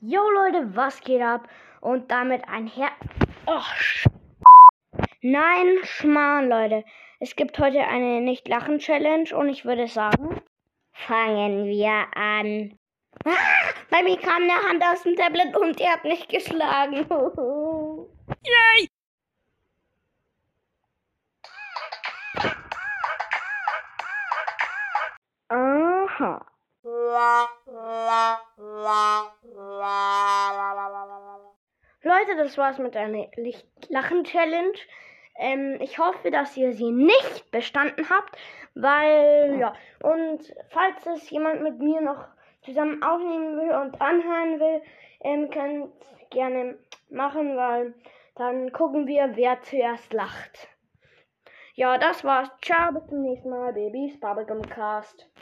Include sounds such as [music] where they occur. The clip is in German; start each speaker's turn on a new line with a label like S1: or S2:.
S1: Jo Leute, was geht ab? Und damit ein Her... Oh, Sch Nein, Schmarrn, Leute. Es gibt heute eine Nicht-Lachen-Challenge und ich würde sagen, fangen wir an. Ah, bei mir kam eine Hand aus dem Tablet und die hat mich geschlagen. [laughs]
S2: Yay!
S1: Aha. Leute, das war's mit der Lachen-Challenge. Ähm, ich hoffe, dass ihr sie nicht bestanden habt, weil, ja, und falls es jemand mit mir noch zusammen aufnehmen will und anhören will, ähm, könnt gerne machen, weil dann gucken wir, wer zuerst lacht. Ja, das war's. Ciao, bis zum nächsten Mal, Babys Bubblegum Cast.